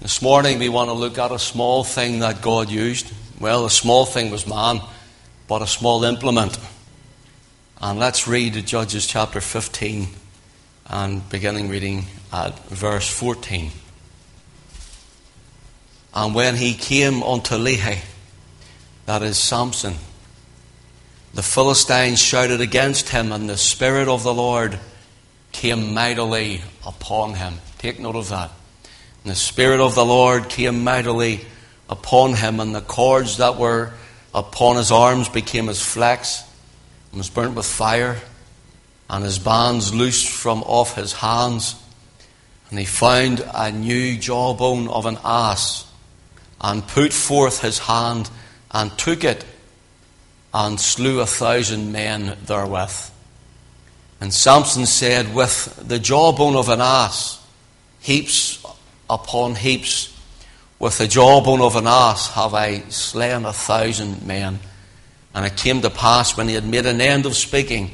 This morning we want to look at a small thing that God used. Well, a small thing was man, but a small implement. And let's read Judges chapter 15 and beginning reading at verse 14. And when he came unto Lehi, that is Samson, the Philistines shouted against him, and the Spirit of the Lord came mightily upon him. Take note of that. And the Spirit of the Lord came mightily upon him, and the cords that were upon his arms became as flax, and was burnt with fire, and his bands loosed from off his hands. And he found a new jawbone of an ass, and put forth his hand, and took it, and slew a thousand men therewith. And Samson said, With the jawbone of an ass, heaps upon heaps. With the jawbone of an ass have I slain a thousand men. And it came to pass when he had made an end of speaking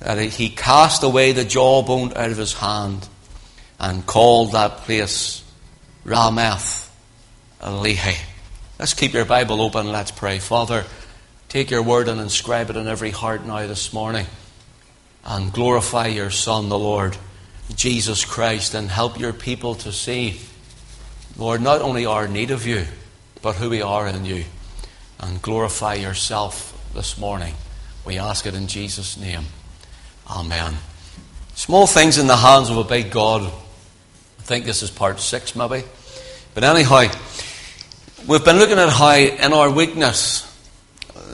that he cast away the jawbone out of his hand and called that place Ramath Lehi. Let's keep your Bible open. Let's pray. Father, take your word and inscribe it in every heart now this morning and glorify your Son, the Lord. Jesus Christ and help your people to see, Lord, not only our need of you, but who we are in you. And glorify yourself this morning. We ask it in Jesus' name. Amen. Small things in the hands of a big God. I think this is part six, maybe. But anyhow, we've been looking at how in our weakness,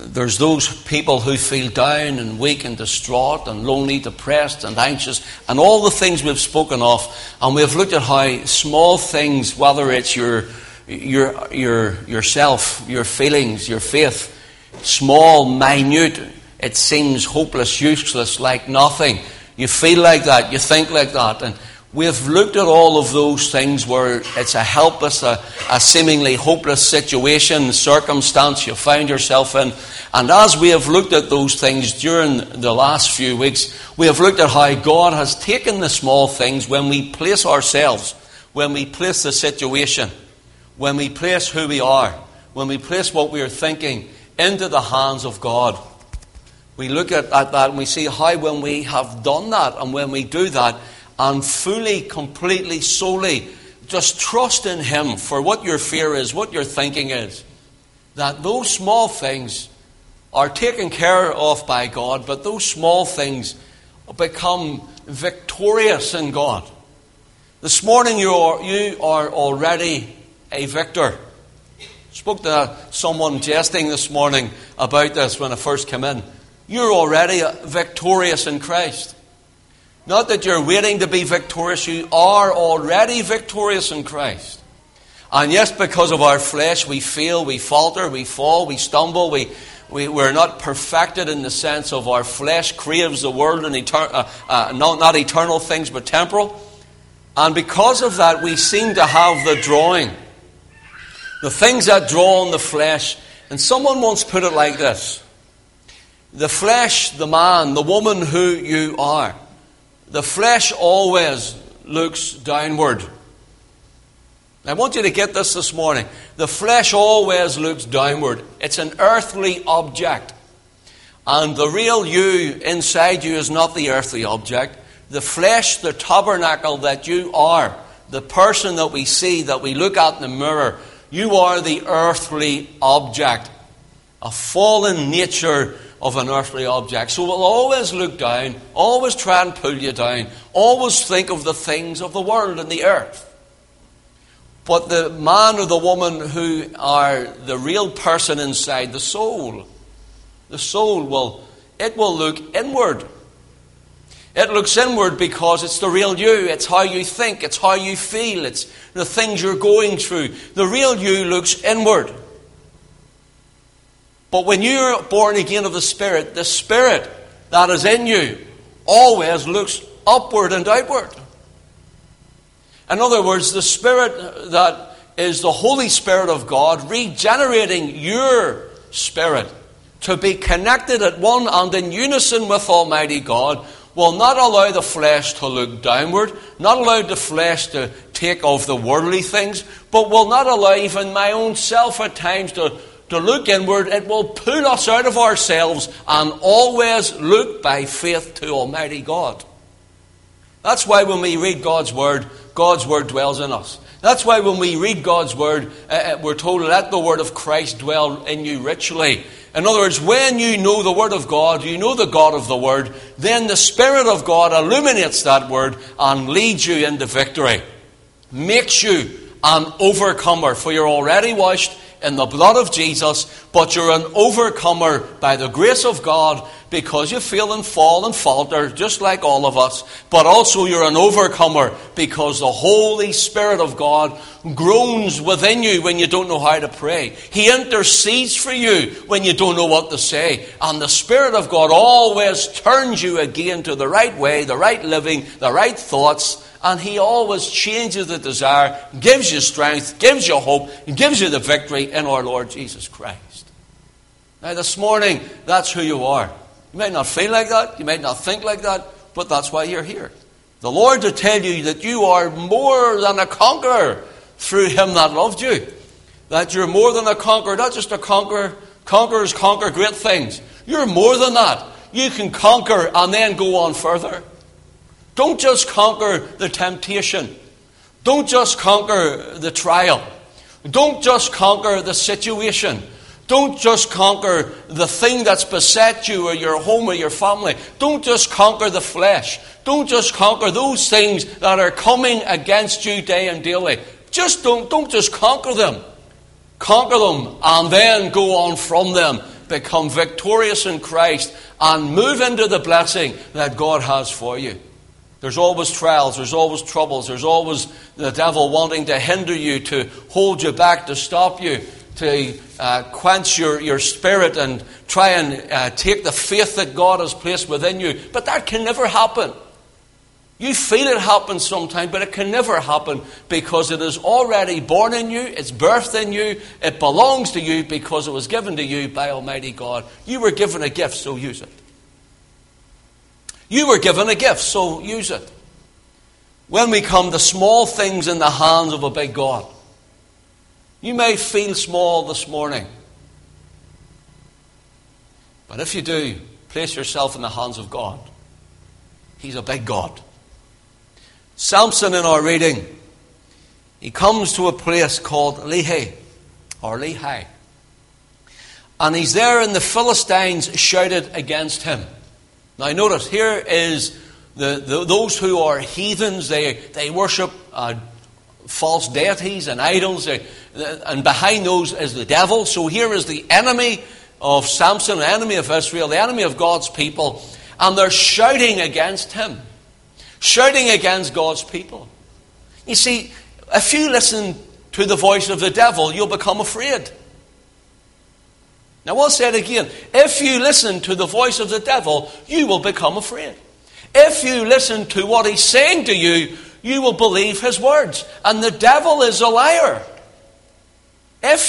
there's those people who feel down and weak and distraught and lonely, depressed and anxious, and all the things we've spoken of. And we've looked at how small things, whether it's your, your, your, yourself, your feelings, your faith, small, minute, it seems hopeless, useless, like nothing. You feel like that, you think like that, and We've looked at all of those things where it's a helpless, a, a, seemingly hopeless situation, circumstance you find yourself in. And as we have looked at those things during the last few weeks, we have looked at how God has taken the small things when we place ourselves, when we place the situation, when we place who we are, when we place what we are thinking into the hands of God. We look at, at that and we see how when we have done that and when we do that, and fully, completely, solely just trust in Him for what your fear is, what your thinking is. That those small things are taken care of by God, but those small things become victorious in God. This morning you are, you are already a victor. Spoke to someone jesting this morning about this when I first came in. You're already victorious in Christ. Not that you're waiting to be victorious, you are already victorious in Christ. And yes, because of our flesh, we fail, we falter, we fall, we stumble, we, we, we're not perfected in the sense of our flesh craves the world and etern- uh, uh, not eternal things but temporal. And because of that, we seem to have the drawing. The things that draw on the flesh. And someone once put it like this The flesh, the man, the woman who you are the flesh always looks downward. I want you to get this this morning. The flesh always looks downward. It's an earthly object. And the real you inside you is not the earthly object. The flesh, the tabernacle that you are, the person that we see, that we look at in the mirror, you are the earthly object. A fallen nature of an earthly object. So we'll always look down, always try and pull you down, always think of the things of the world and the earth. But the man or the woman who are the real person inside, the soul, the soul will, it will look inward. It looks inward because it's the real you. It's how you think. It's how you feel. It's the things you're going through. The real you looks inward. But when you're born again of the Spirit, the Spirit that is in you always looks upward and outward. In other words, the Spirit that is the Holy Spirit of God regenerating your spirit to be connected at one and in unison with Almighty God will not allow the flesh to look downward, not allow the flesh to take of the worldly things, but will not allow even my own self at times to, to look inward. It will pull us out of ourselves and always look by faith to Almighty God. That's why when we read God's Word, God's Word dwells in us. That's why when we read God's Word, uh, uh, we're told, let the Word of Christ dwell in you richly. In other words, when you know the Word of God, you know the God of the Word, then the Spirit of God illuminates that Word and leads you into victory. Makes you an overcomer, for you're already washed in the blood of Jesus, but you're an overcomer by the grace of God because you feel and fall and falter, just like all of us, but also you're an overcomer because the Holy Spirit of God groans within you when you don't know how to pray. He intercedes for you when you don't know what to say. And the Spirit of God always turns you again to the right way, the right living, the right thoughts, and He always changes the desire, gives you strength, gives you hope, and gives you the victory in our Lord Jesus Christ. Now, this morning, that's who you are. You may not feel like that, you may not think like that, but that's why you're here. The Lord to tell you that you are more than a conqueror through Him that loved you. That you're more than a conqueror, not just a conqueror. Conquerors conquer great things. You're more than that. You can conquer and then go on further. Don't just conquer the temptation. Don't just conquer the trial. Don't just conquer the situation. Don't just conquer the thing that's beset you or your home or your family. Don't just conquer the flesh. Don't just conquer those things that are coming against you day and daily. Just don't, don't just conquer them. Conquer them and then go on from them. Become victorious in Christ and move into the blessing that God has for you. There's always trials, there's always troubles, there's always the devil wanting to hinder you, to hold you back, to stop you to uh, quench your, your spirit and try and uh, take the faith that God has placed within you. But that can never happen. You feel it happen sometimes, but it can never happen because it is already born in you, it's birthed in you, it belongs to you because it was given to you by Almighty God. You were given a gift, so use it. You were given a gift, so use it. When we come to small things in the hands of a big God, you may feel small this morning. But if you do, place yourself in the hands of God. He's a big God. Samson, in our reading, he comes to a place called Lehi, or Lehi. And he's there, and the Philistines shouted against him. Now, notice, here is the, the those who are heathens, they, they worship uh, false deities and idols, and behind those is the devil. So here is the enemy of Samson, the enemy of Israel, the enemy of God's people, and they're shouting against him, shouting against God's people. You see, if you listen to the voice of the devil, you'll become afraid. Now, I'll say it again. If you listen to the voice of the devil, you will become afraid. If you listen to what he's saying to you, you will believe his words. And the devil is a liar.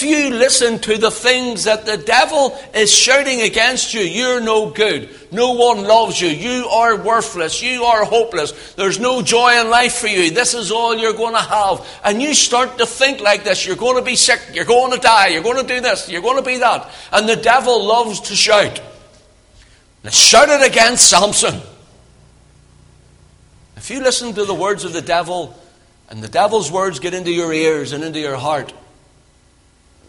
If you listen to the things that the devil is shouting against you, you're no good. No one loves you. You are worthless. You are hopeless. There's no joy in life for you. This is all you're going to have. And you start to think like this. You're going to be sick. You're going to die. You're going to do this. You're going to be that. And the devil loves to shout. Shout it against Samson. If you listen to the words of the devil, and the devil's words get into your ears and into your heart,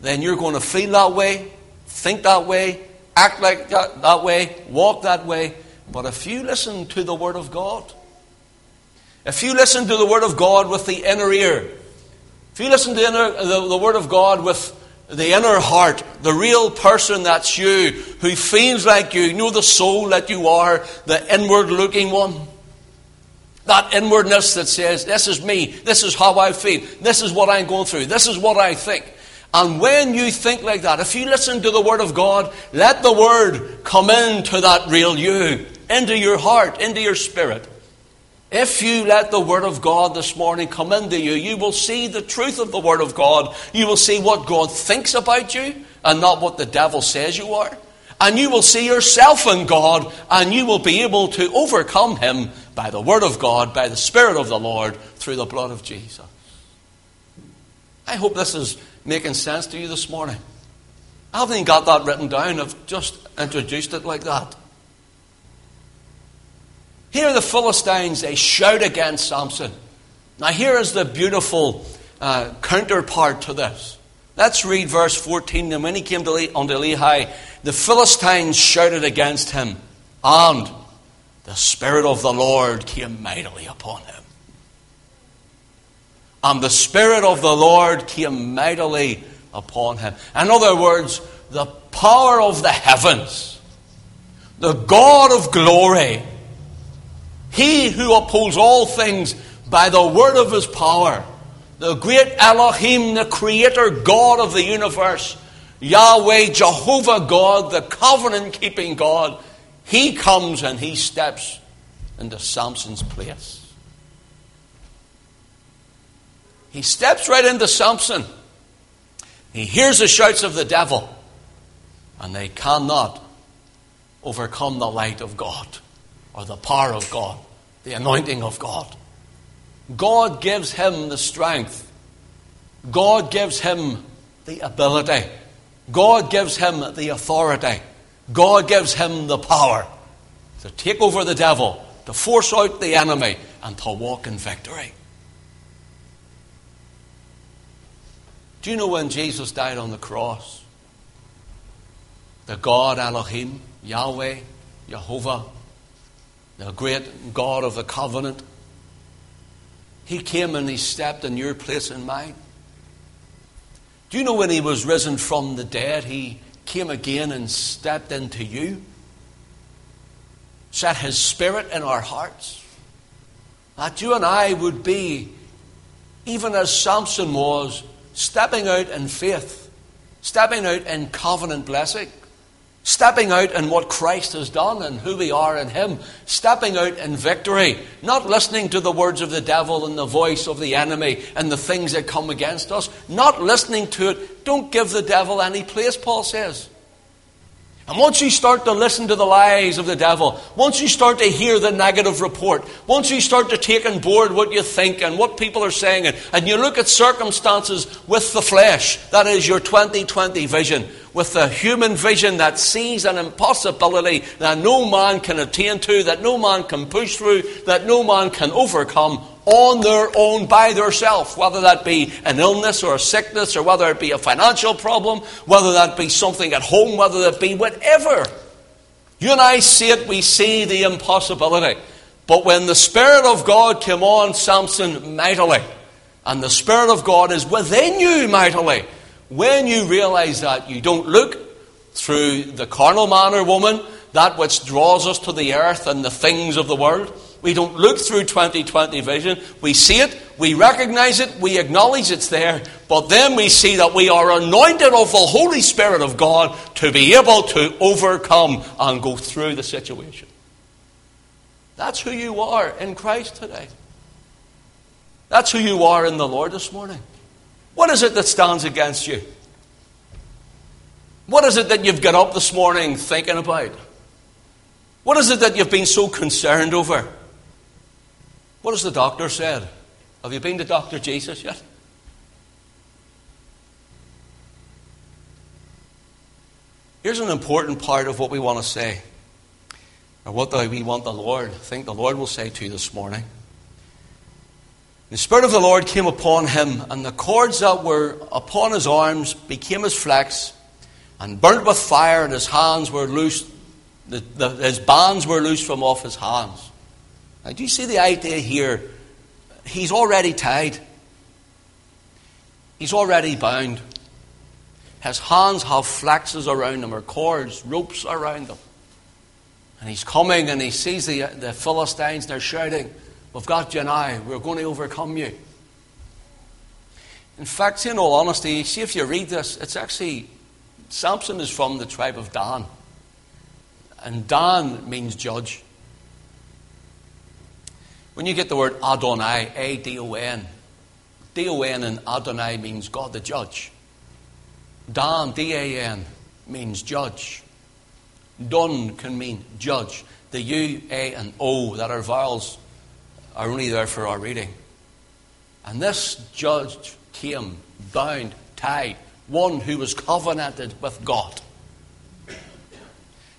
then you're going to feel that way, think that way, act like that, that way, walk that way. But if you listen to the Word of God, if you listen to the Word of God with the inner ear, if you listen to the, inner, the, the Word of God with the inner heart, the real person that's you, who feels like you, you know the soul that you are, the inward looking one, that inwardness that says, This is me, this is how I feel, this is what I'm going through, this is what I think. And when you think like that, if you listen to the Word of God, let the Word come into that real you, into your heart, into your spirit. If you let the Word of God this morning come into you, you will see the truth of the Word of God. You will see what God thinks about you and not what the devil says you are. and you will see yourself in God, and you will be able to overcome him by the Word of God, by the Spirit of the Lord, through the blood of Jesus. I hope this is making sense to you this morning. I haven't even got that written down, I've just introduced it like that. Here the Philistines, they shout against Samson. Now, here is the beautiful uh, counterpart to this. Let's read verse 14. And when he came to Le- unto Lehi, the Philistines shouted against him, and the Spirit of the Lord came mightily upon him. And the Spirit of the Lord came mightily upon him. In other words, the power of the heavens, the God of glory, he who upholds all things by the word of his power, the great Elohim, the creator God of the universe, Yahweh, Jehovah God, the covenant keeping God, he comes and he steps into Samson's place. He steps right into Samson. He hears the shouts of the devil, and they cannot overcome the light of God or the power of God, the anointing of God. God gives him the strength. God gives him the ability. God gives him the authority. God gives him the power to take over the devil, to force out the enemy, and to walk in victory. Do you know when Jesus died on the cross? The God Elohim, Yahweh, Jehovah, the great God of the covenant. He came and he stepped in your place and mine. Do you know when he was risen from the dead, he came again and stepped into you? Set his spirit in our hearts. That you and I would be, even as Samson was, stepping out in faith, stepping out in covenant blessing Stepping out in what Christ has done and who we are in Him. Stepping out in victory. Not listening to the words of the devil and the voice of the enemy and the things that come against us. Not listening to it. Don't give the devil any place, Paul says. And once you start to listen to the lies of the devil, once you start to hear the negative report, once you start to take on board what you think and what people are saying, and, and you look at circumstances with the flesh, that is your 2020 vision, with the human vision that sees an impossibility that no man can attain to, that no man can push through, that no man can overcome on their own by themselves, whether that be an illness or a sickness, or whether it be a financial problem, whether that be something at home, whether that be whatever. You and I see it, we see the impossibility. But when the Spirit of God came on Samson mightily, and the Spirit of God is within you mightily, when you realize that, you don't look through the carnal man or woman, that which draws us to the earth and the things of the world. We don't look through 2020 vision. We see it, we recognize it, we acknowledge it's there, but then we see that we are anointed of the Holy Spirit of God to be able to overcome and go through the situation. That's who you are in Christ today. That's who you are in the Lord this morning. What is it that stands against you? What is it that you've got up this morning thinking about? What is it that you've been so concerned over? What has the doctor said? Have you been to Dr. Jesus yet? Here's an important part of what we want to say, or what we want the Lord, think the Lord will say to you this morning. The Spirit of the Lord came upon him, and the cords that were upon his arms became as flax, and burnt with fire, and his hands were loosed, the, the, his bands were loosed from off his hands. Now, do you see the idea here? He's already tied, he's already bound. His hands have flaxes around him, or cords, ropes around them. And he's coming and he sees the, the Philistines, they're shouting. We've got you now. We're going to overcome you. In fact, in all honesty, see if you read this, it's actually Samson is from the tribe of Dan. And Dan means judge. When you get the word Adonai, A D O N, D O N and Adonai means God the judge. Dan, D A N, means judge. Don can mean judge. The U, A, and O that are vowels are only there for our reading. And this judge came bound, tied, one who was covenanted with God.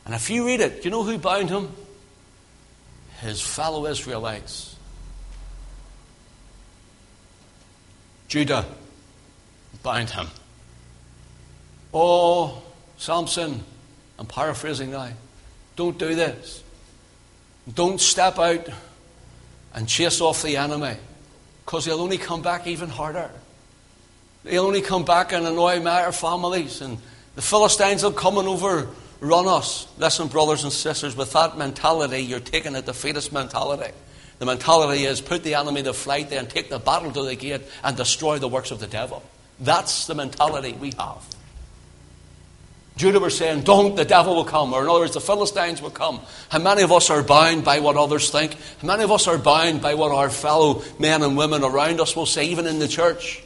And if you read it, do you know who bound him? His fellow Israelites. Judah bound him. Oh, Samson, I'm paraphrasing now. Don't do this. Don't step out and chase off the enemy because he'll only come back even harder. He'll only come back and annoy our families, and the Philistines will come and overrun us. Listen, brothers and sisters, with that mentality, you're taking a defeatist mentality. The mentality is put the enemy to flight, then take the battle to the gate and destroy the works of the devil. That's the mentality we have. Judah was saying, Don't, the devil will come. Or in other words, the Philistines will come. How many of us are bound by what others think? How many of us are bound by what our fellow men and women around us will say, even in the church?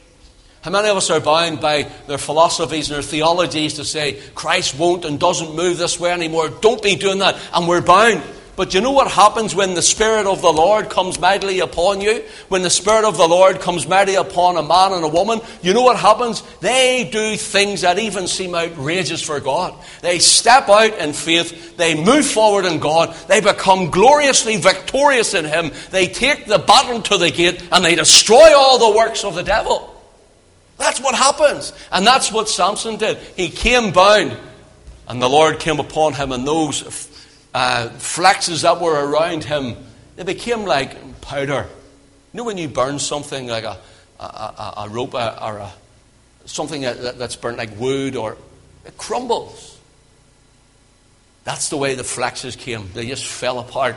How many of us are bound by their philosophies and their theologies to say, Christ won't and doesn't move this way anymore? Don't be doing that. And we're bound. But you know what happens when the Spirit of the Lord comes mightily upon you? When the Spirit of the Lord comes mightily upon a man and a woman, you know what happens? They do things that even seem outrageous for God. They step out in faith, they move forward in God, they become gloriously victorious in Him, they take the battle to the gate, and they destroy all the works of the devil. That's what happens. And that's what Samson did. He came bound, and the Lord came upon him, and those uh, flexes that were around him, they became like powder. You know when you burn something like a, a, a, a rope uh, or a, something that's burnt like wood, or it crumbles. That's the way the flexes came. They just fell apart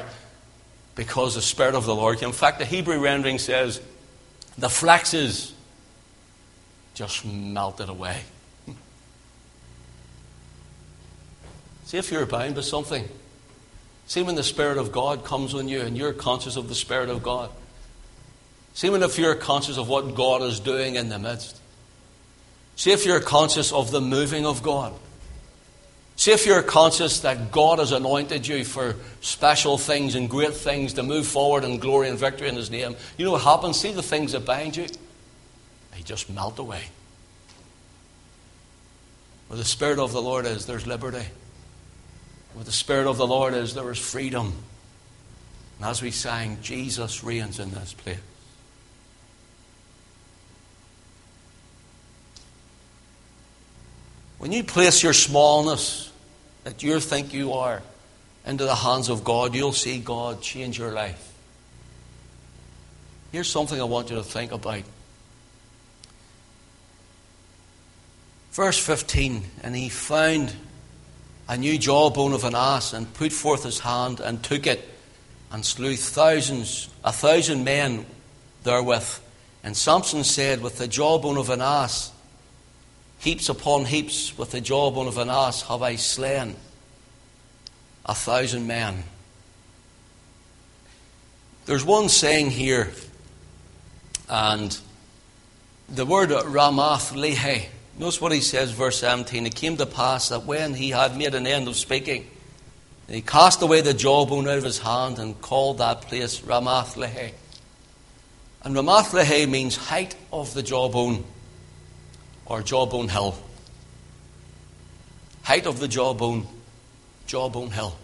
because the Spirit of the Lord came. In fact, the Hebrew rendering says the flexes just melted away. See if you're bound by something. See when the Spirit of God comes on you and you're conscious of the Spirit of God. See when if you're conscious of what God is doing in the midst. See if you're conscious of the moving of God. See if you're conscious that God has anointed you for special things and great things to move forward in glory and victory in His name. You know what happens? See the things that bind you? They just melt away. Where the Spirit of the Lord is, there's liberty. Where the Spirit of the Lord is, there is freedom. And as we sang, Jesus reigns in this place. When you place your smallness that you think you are into the hands of God, you'll see God change your life. Here's something I want you to think about. Verse 15, and he found a new jawbone of an ass, and put forth his hand and took it, and slew thousands, a thousand men therewith. And Samson said, With the jawbone of an ass, heaps upon heaps, with the jawbone of an ass have I slain a thousand men. There's one saying here, and the word Ramath Lehi Notice what he says, verse 17. It came to pass that when he had made an end of speaking, he cast away the jawbone out of his hand and called that place Ramath Lehi. And Ramath Lehi means height of the jawbone or jawbone hill. Height of the jawbone, jawbone hill.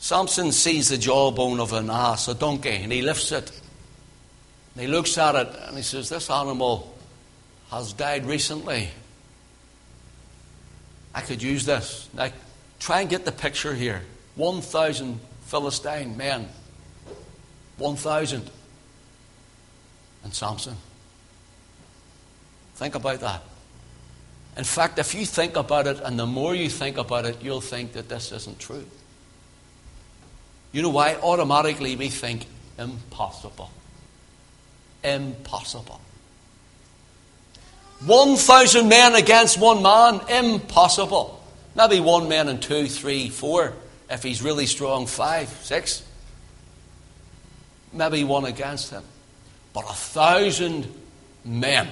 Samson sees the jawbone of an ass, a donkey, and he lifts it. And he looks at it and he says, This animal has died recently. I could use this. Now, try and get the picture here 1,000 Philistine men. 1,000. And Samson. Think about that. In fact, if you think about it, and the more you think about it, you'll think that this isn't true. You know why? Automatically we think impossible. Impossible. 1,000 men against one man? Impossible. Maybe one man and two, three, four. If he's really strong, five, six. Maybe one against him. But a thousand men,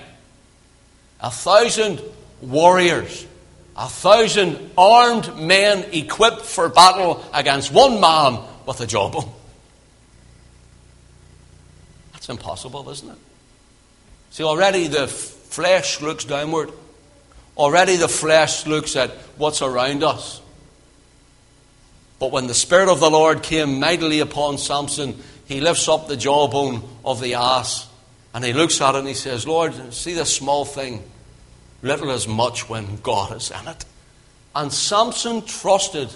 a thousand warriors a thousand armed men equipped for battle against one man with a jawbone. That's impossible, isn't it? See, already the flesh looks downward. Already the flesh looks at what's around us. But when the Spirit of the Lord came mightily upon Samson, he lifts up the jawbone of the ass and he looks at it and he says, Lord, see this small thing. Little as much when God is in it. And Samson trusted.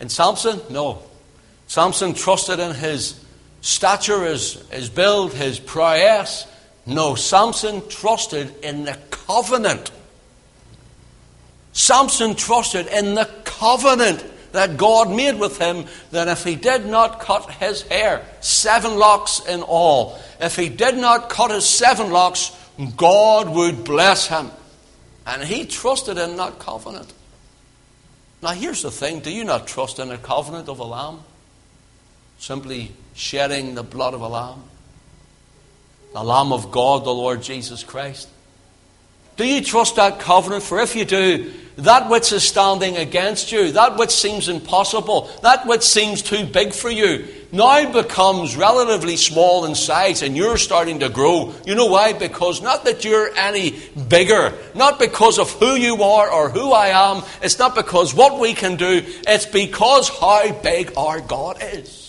In Samson? No. Samson trusted in his stature, his, his build, his prowess. No, Samson trusted in the covenant. Samson trusted in the covenant that God made with him that if he did not cut his hair, seven locks in all, if he did not cut his seven locks, God would bless him. And he trusted in that covenant. Now, here's the thing do you not trust in a covenant of a lamb? Simply shedding the blood of a lamb? The Lamb of God, the Lord Jesus Christ. Do you trust that covenant? For if you do, that which is standing against you, that which seems impossible, that which seems too big for you, now becomes relatively small in size and you're starting to grow. You know why? Because not that you're any bigger, not because of who you are or who I am, it's not because what we can do, it's because how big our God is.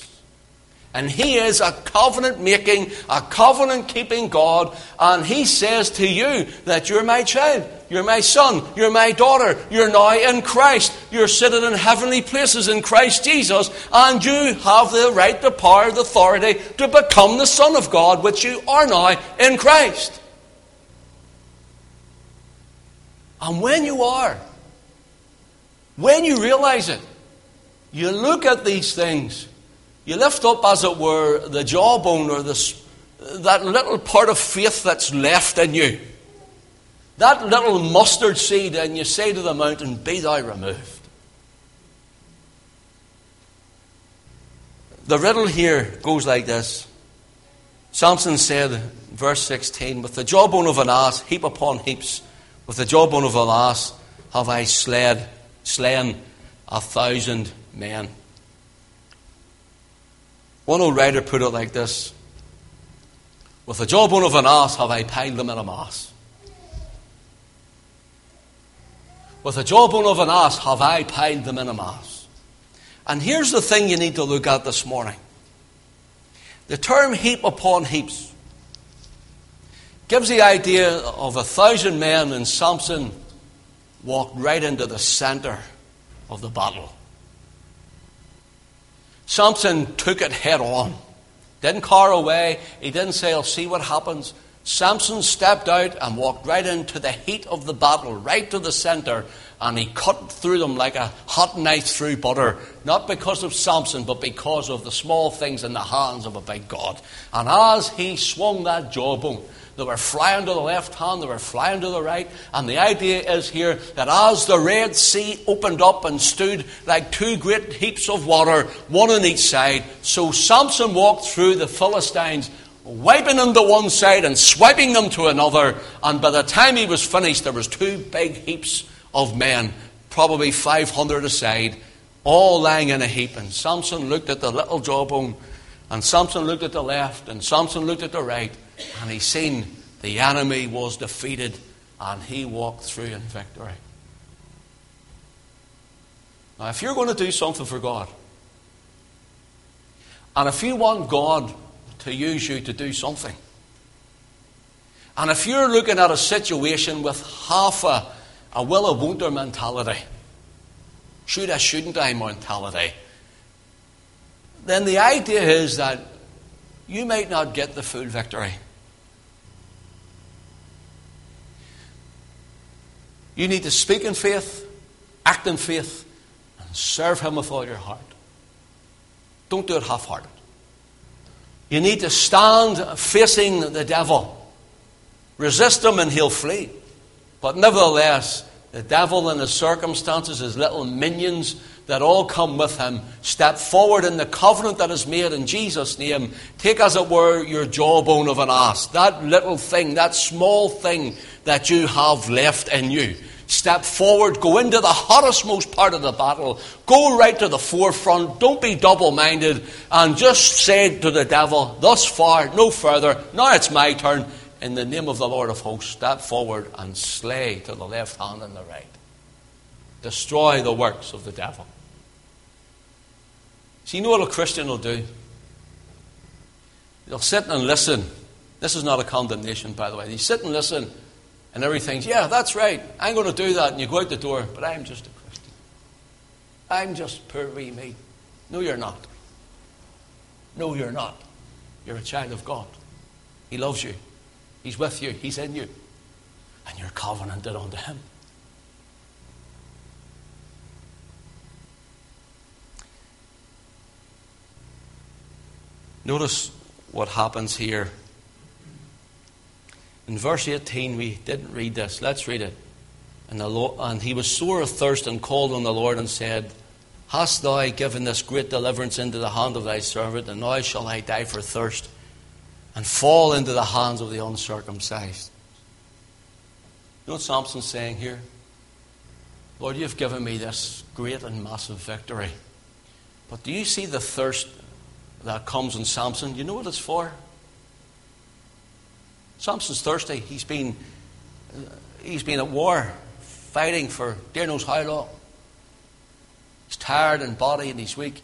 And He is a covenant making, a covenant keeping God. And He says to you that you're my child, you're my son, you're my daughter, you're now in Christ, you're sitting in heavenly places in Christ Jesus, and you have the right, the power, the authority to become the Son of God, which you are now in Christ. And when you are, when you realize it, you look at these things you lift up, as it were, the jawbone or the, that little part of faith that's left in you. That little mustard seed, and you say to the mountain, Be thou removed. The riddle here goes like this Samson said, verse 16, With the jawbone of an ass, heap upon heaps, with the jawbone of an ass have I slain a thousand men. One old writer put it like this With the jawbone of an ass have I piled them in a mass. With the jawbone of an ass have I piled them in a mass. And here's the thing you need to look at this morning the term heap upon heaps gives the idea of a thousand men, and Samson walked right into the center of the battle. Samson took it head on. Didn't car away. He didn't say, I'll see what happens. Samson stepped out and walked right into the heat of the battle, right to the center, and he cut through them like a hot knife through butter. Not because of Samson, but because of the small things in the hands of a big God. And as he swung that jawbone, they were flying to the left hand, they were flying to the right. And the idea is here that as the Red Sea opened up and stood like two great heaps of water, one on each side, so Samson walked through the Philistines, wiping them to one side and swiping them to another. And by the time he was finished, there was two big heaps of men, probably 500 aside, all lying in a heap. And Samson looked at the little jawbone, and Samson looked at the left, and Samson looked at the right and he seen the enemy was defeated and he walked through in victory. Now, if you're going to do something for God, and if you want God to use you to do something, and if you're looking at a situation with half a, a will of won't mentality, should I, shouldn't I mentality, then the idea is that you might not get the full victory. You need to speak in faith, act in faith, and serve Him with all your heart. Don't do it half hearted. You need to stand facing the devil. Resist him and he'll flee. But nevertheless, the devil and his circumstances, his little minions that all come with him, step forward in the covenant that is made in Jesus' name. Take, as it were, your jawbone of an ass, that little thing, that small thing that you have left in you. Step forward, go into the hottest, most part of the battle, go right to the forefront, don't be double minded, and just say to the devil, Thus far, no further, now it's my turn. In the name of the Lord of hosts, step forward and slay to the left hand and the right. Destroy the works of the devil. See, you know what a Christian will do? They'll sit and listen. This is not a condemnation, by the way. They sit and listen and everything's, yeah, that's right. I'm going to do that. And you go out the door, but I'm just a Christian. I'm just poor wee me. No, you're not. No, you're not. You're a child of God. He loves you. He's with you. He's in you. And you're covenanted unto Him. Notice what happens here in verse 18, we didn't read this. Let's read it. And, Lord, and he was sore of thirst and called on the Lord and said, Hast thou given this great deliverance into the hand of thy servant, and now shall I die for thirst and fall into the hands of the uncircumcised? You know what Samson's saying here? Lord, you've given me this great and massive victory. But do you see the thirst that comes in Samson? You know what it's for? Samson's thirsty. He's been, he's been at war, fighting for dear knows how long. He's tired in body and he's weak.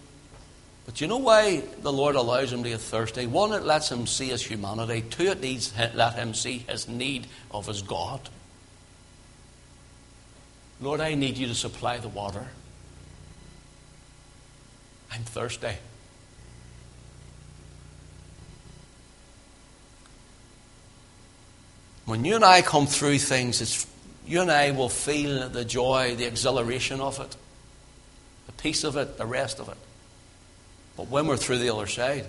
But you know why the Lord allows him to get thirsty? One, it lets him see his humanity. Two, it needs let him see his need of his God. Lord, I need you to supply the water. I'm thirsty. When you and I come through things, you and I will feel the joy, the exhilaration of it, the peace of it, the rest of it. But when we're through the other side,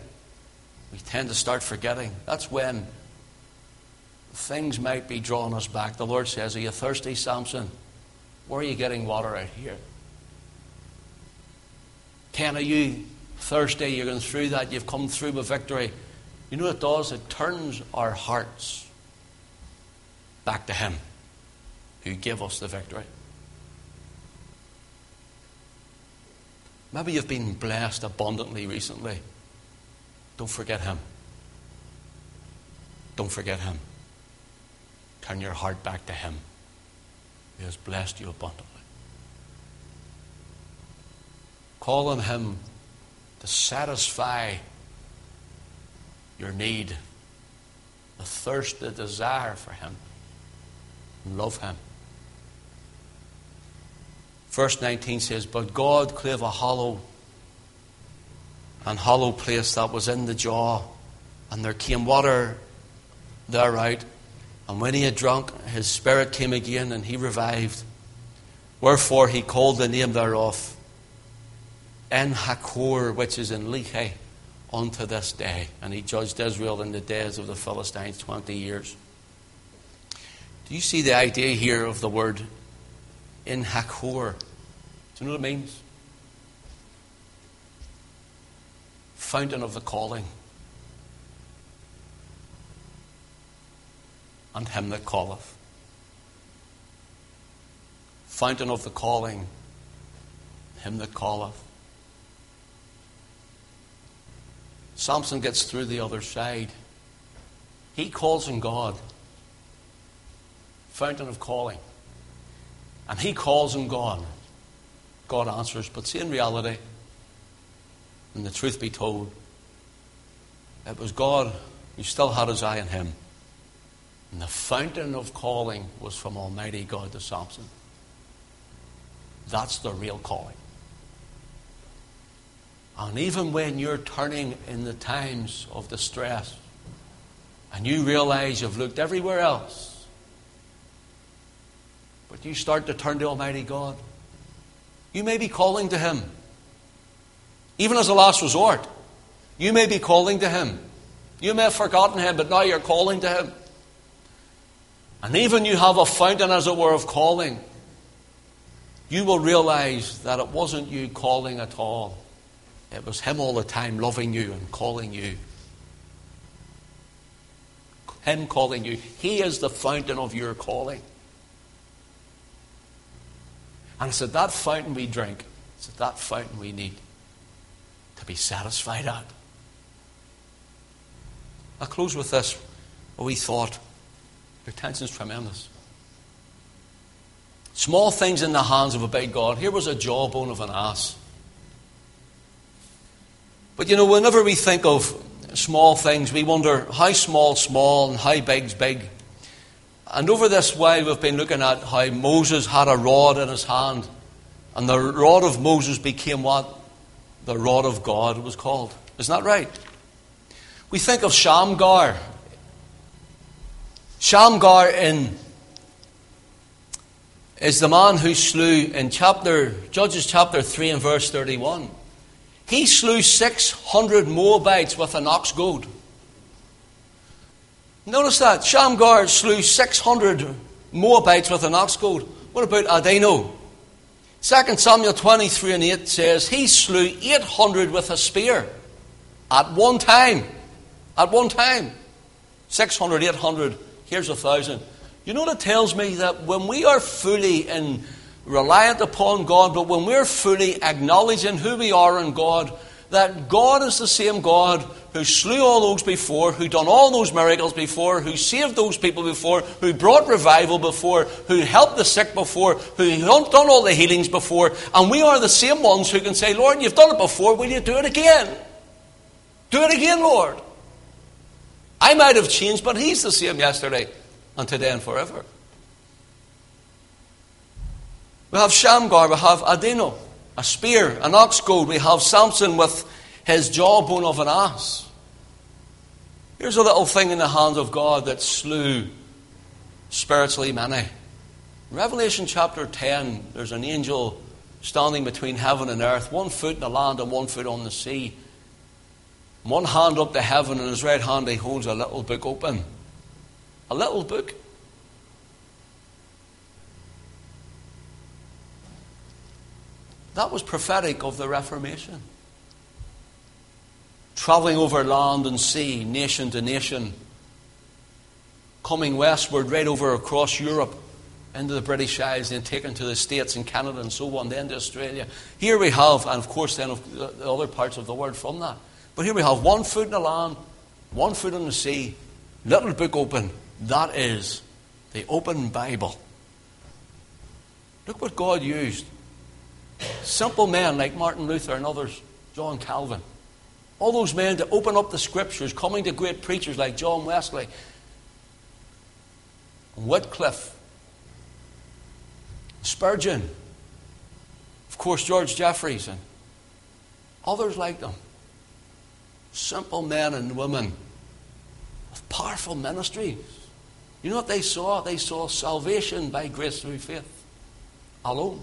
we tend to start forgetting. That's when things might be drawing us back. The Lord says, Are you thirsty, Samson? Where are you getting water out here? Ken, are you thirsty? You're going through that. You've come through with victory. You know what it does? It turns our hearts back to Him who gave us the victory. Maybe you've been blessed abundantly recently. Don't forget Him. Don't forget Him. Turn your heart back to Him He has blessed you abundantly. Call on Him to satisfy your need, the thirst, the desire for Him love him. Verse 19 says, But God clave a hollow and hollow place that was in the jaw, and there came water thereout. And when he had drunk, his spirit came again, and he revived. Wherefore he called the name thereof En-hakkore, which is in Lehi, unto this day. And he judged Israel in the days of the Philistines twenty years. Do you see the idea here of the word En-hakkore? Do you know what it means? Fountain of the calling. And him that calleth. Fountain of the calling, him that calleth. Samson gets through the other side. He calls on God fountain of calling. And he calls him God. God answers. But see, in reality, and the truth be told, it was God who still had his eye on him. And the fountain of calling was from Almighty God to Samson. That's the real calling. And even when you're turning in the times of distress and you realize you've looked everywhere else but you start to turn to Almighty God. You may be calling to Him. Even as a last resort, you may be calling to Him. You may have forgotten Him, but now you're calling to Him. And even you have a fountain, as it were, of calling. You will realize that it wasn't you calling at all. It was Him all the time loving you and calling you. Him calling you. He is the fountain of your calling. And it's at that fountain we drink. It's at that fountain we need to be satisfied at. I'll close with this. A wee thought. Your tension's tremendous. Small things in the hands of a big God. Here was a jawbone of an ass. But you know, whenever we think of small things, we wonder how small, small, and how big's big. And over this while, we've been looking at how Moses had a rod in his hand. And the rod of Moses became what? The rod of God was called. Isn't that right? We think of Shamgar. Shamgar in, is the man who slew in chapter Judges chapter 3 and verse 31. He slew 600 Moabites with an ox goad. Notice that. Shamgar slew 600 Moabites with an ox goad. What about Adino? 2 Samuel 23 and 8 says, He slew 800 with a spear at one time. At one time. 600, 800, here's a thousand. You know, that tells me that when we are fully in reliant upon God, but when we're fully acknowledging who we are in God, that God is the same God who slew all those before, who done all those miracles before, who saved those people before, who brought revival before, who helped the sick before, who done all the healings before, and we are the same ones who can say, Lord, you've done it before, will you do it again? Do it again, Lord. I might have changed, but He's the same yesterday and today and forever. We have Shamgar, we have Adino, a spear, an ox goad. We have Samson with his jawbone of an ass. Here's a little thing in the hands of God that slew spiritually many. Revelation chapter 10, there's an angel standing between heaven and earth, one foot in the land and one foot on the sea. One hand up to heaven, and his right hand he holds a little book open. A little book. That was prophetic of the Reformation. Travelling over land and sea, nation to nation, coming westward right over across Europe into the British Isles, then taken to the States and Canada and so on, then to Australia. Here we have, and of course, then the other parts of the world from that. But here we have one foot in the land, one foot in the sea, little book open. That is the open Bible. Look what God used Simple men like Martin Luther and others, John Calvin. All those men to open up the scriptures, coming to great preachers like John Wesley and Wycliffe, Spurgeon, of course, George Jeffreys, and others like them. Simple men and women with powerful ministries. You know what they saw? They saw salvation by grace through faith alone.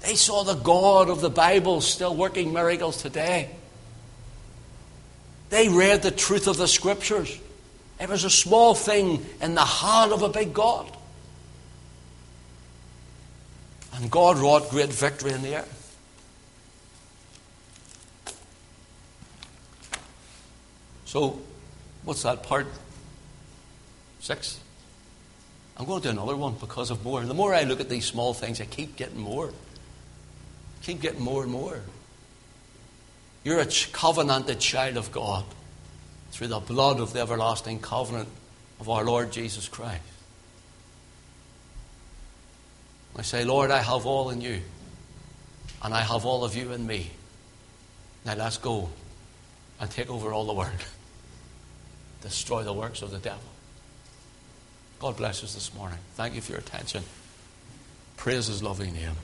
They saw the God of the Bible still working miracles today. They read the truth of the Scriptures. It was a small thing in the hand of a big God. And God wrought great victory in the earth. So, what's that part? Six? I'm going to do another one because of more. The more I look at these small things, I keep getting more keep getting more and more. You're a covenanted child of God through the blood of the everlasting covenant of our Lord Jesus Christ. I say, Lord, I have all in you, and I have all of you in me. Now let's go and take over all the world, destroy the works of the devil. God bless us this morning. Thank you for your attention. Praise his lovely name.